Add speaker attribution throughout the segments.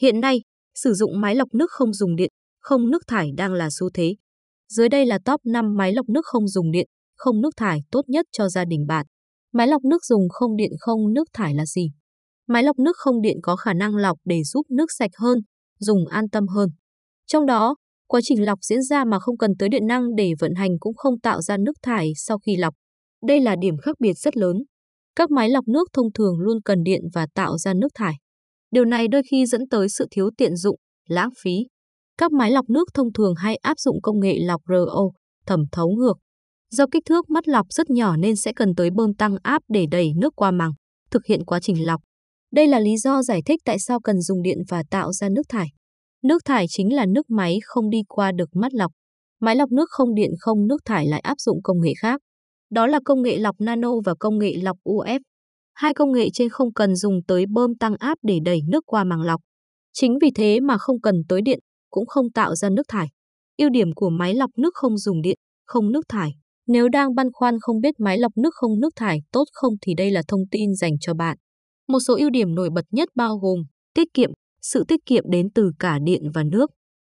Speaker 1: Hiện nay, sử dụng máy lọc nước không dùng điện, không nước thải đang là xu thế. Dưới đây là top 5 máy lọc nước không dùng điện, không nước thải tốt nhất cho gia đình bạn. Máy lọc nước dùng không điện không nước thải là gì? Máy lọc nước không điện có khả năng lọc để giúp nước sạch hơn, dùng an tâm hơn. Trong đó, quá trình lọc diễn ra mà không cần tới điện năng để vận hành cũng không tạo ra nước thải sau khi lọc. Đây là điểm khác biệt rất lớn. Các máy lọc nước thông thường luôn cần điện và tạo ra nước thải. Điều này đôi khi dẫn tới sự thiếu tiện dụng, lãng phí. Các máy lọc nước thông thường hay áp dụng công nghệ lọc RO, thẩm thấu ngược. Do kích thước mắt lọc rất nhỏ nên sẽ cần tới bơm tăng áp để đẩy nước qua màng, thực hiện quá trình lọc. Đây là lý do giải thích tại sao cần dùng điện và tạo ra nước thải. Nước thải chính là nước máy không đi qua được mắt lọc. Máy lọc nước không điện không nước thải lại áp dụng công nghệ khác. Đó là công nghệ lọc nano và công nghệ lọc UF. Hai công nghệ trên không cần dùng tới bơm tăng áp để đẩy nước qua màng lọc. Chính vì thế mà không cần tới điện, cũng không tạo ra nước thải. Ưu điểm của máy lọc nước không dùng điện, không nước thải. Nếu đang băn khoăn không biết máy lọc nước không nước thải tốt không thì đây là thông tin dành cho bạn. Một số ưu điểm nổi bật nhất bao gồm tiết kiệm, sự tiết kiệm đến từ cả điện và nước.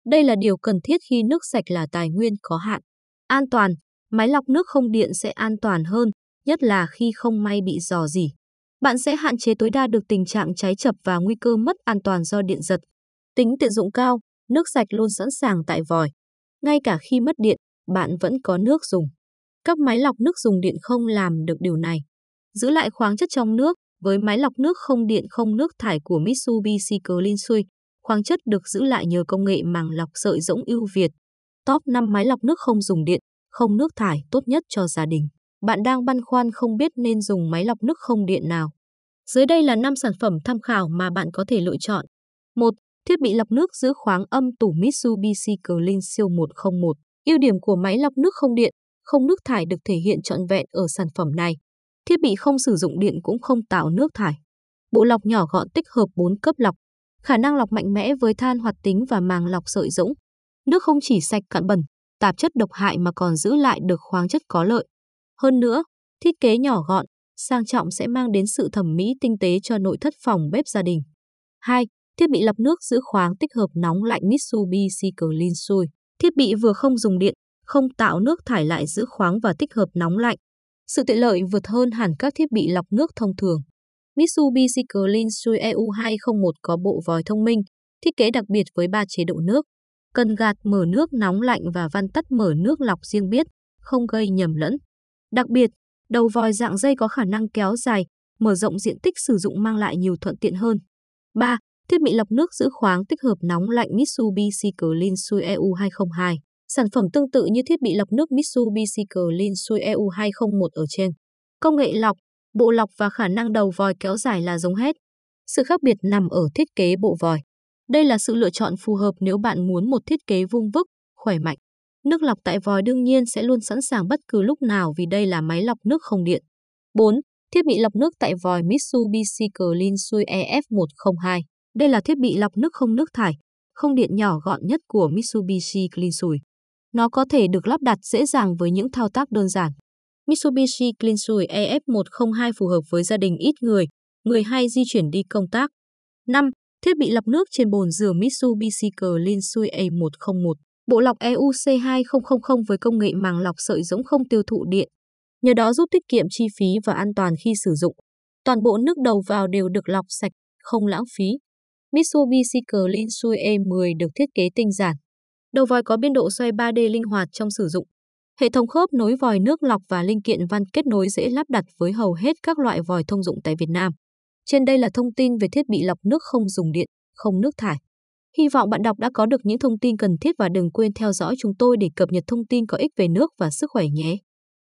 Speaker 1: Đây là điều cần thiết khi nước sạch là tài nguyên có hạn. An toàn, máy lọc nước không điện sẽ an toàn hơn, nhất là khi không may bị dò dỉ. Bạn sẽ hạn chế tối đa được tình trạng cháy chập và nguy cơ mất an toàn do điện giật. Tính tiện dụng cao, nước sạch luôn sẵn sàng tại vòi. Ngay cả khi mất điện, bạn vẫn có nước dùng. Các máy lọc nước dùng điện không làm được điều này. Giữ lại khoáng chất trong nước, với máy lọc nước không điện không nước thải của Mitsubishi Cleansui, khoáng chất được giữ lại nhờ công nghệ màng lọc sợi rỗng ưu việt. Top 5 máy lọc nước không dùng điện, không nước thải tốt nhất cho gia đình. Bạn đang băn khoăn không biết nên dùng máy lọc nước không điện nào. Dưới đây là 5 sản phẩm tham khảo mà bạn có thể lựa chọn. 1. Thiết bị lọc nước giữ khoáng âm tủ Mitsubishi Cleansui 101. Ưu điểm của máy lọc nước không điện, không nước thải được thể hiện trọn vẹn ở sản phẩm này. Thiết bị không sử dụng điện cũng không tạo nước thải. Bộ lọc nhỏ gọn tích hợp 4 cấp lọc, khả năng lọc mạnh mẽ với than hoạt tính và màng lọc sợi rỗng. Nước không chỉ sạch cạn bẩn, tạp chất độc hại mà còn giữ lại được khoáng chất có lợi. Hơn nữa, thiết kế nhỏ gọn, sang trọng sẽ mang đến sự thẩm mỹ tinh tế cho nội thất phòng bếp gia đình. 2. Thiết bị lọc nước giữ khoáng tích hợp nóng lạnh Mitsubishi Cleansui. Thiết bị vừa không dùng điện, không tạo nước thải lại giữ khoáng và tích hợp nóng lạnh. Sự tiện lợi vượt hơn hẳn các thiết bị lọc nước thông thường. Mitsubishi Cleansui EU 201 có bộ vòi thông minh, thiết kế đặc biệt với 3 chế độ nước. Cần gạt mở nước nóng lạnh và van tắt mở nước lọc riêng biết, không gây nhầm lẫn. Đặc biệt, đầu vòi dạng dây có khả năng kéo dài, mở rộng diện tích sử dụng mang lại nhiều thuận tiện hơn. 3. Thiết bị lọc nước giữ khoáng tích hợp nóng lạnh Mitsubishi Cleansui EU 202. Sản phẩm tương tự như thiết bị lọc nước Mitsubishi Cleansui EU 201 ở trên. Công nghệ lọc, bộ lọc và khả năng đầu vòi kéo dài là giống hết. Sự khác biệt nằm ở thiết kế bộ vòi. Đây là sự lựa chọn phù hợp nếu bạn muốn một thiết kế vung vức, khỏe mạnh. Nước lọc tại vòi đương nhiên sẽ luôn sẵn sàng bất cứ lúc nào vì đây là máy lọc nước không điện. 4. Thiết bị lọc nước tại vòi Mitsubishi Clean Sui EF102. Đây là thiết bị lọc nước không nước thải, không điện nhỏ gọn nhất của Mitsubishi Clean Sui. Nó có thể được lắp đặt dễ dàng với những thao tác đơn giản. Mitsubishi Clean Sui EF102 phù hợp với gia đình ít người, người hay di chuyển đi công tác. 5. Thiết bị lọc nước trên bồn rửa Mitsubishi Clean Sui e A101. Bộ lọc EUC2000 với công nghệ màng lọc sợi rỗng không tiêu thụ điện. Nhờ đó giúp tiết kiệm chi phí và an toàn khi sử dụng. Toàn bộ nước đầu vào đều được lọc sạch, không lãng phí. Mitsubishi Cleansui e E10 được thiết kế tinh giản, Đầu vòi có biên độ xoay 3D linh hoạt trong sử dụng. Hệ thống khớp nối vòi nước lọc và linh kiện van kết nối dễ lắp đặt với hầu hết các loại vòi thông dụng tại Việt Nam. Trên đây là thông tin về thiết bị lọc nước không dùng điện, không nước thải. Hy vọng bạn đọc đã có được những thông tin cần thiết và đừng quên theo dõi chúng tôi để cập nhật thông tin có ích về nước và sức khỏe nhé.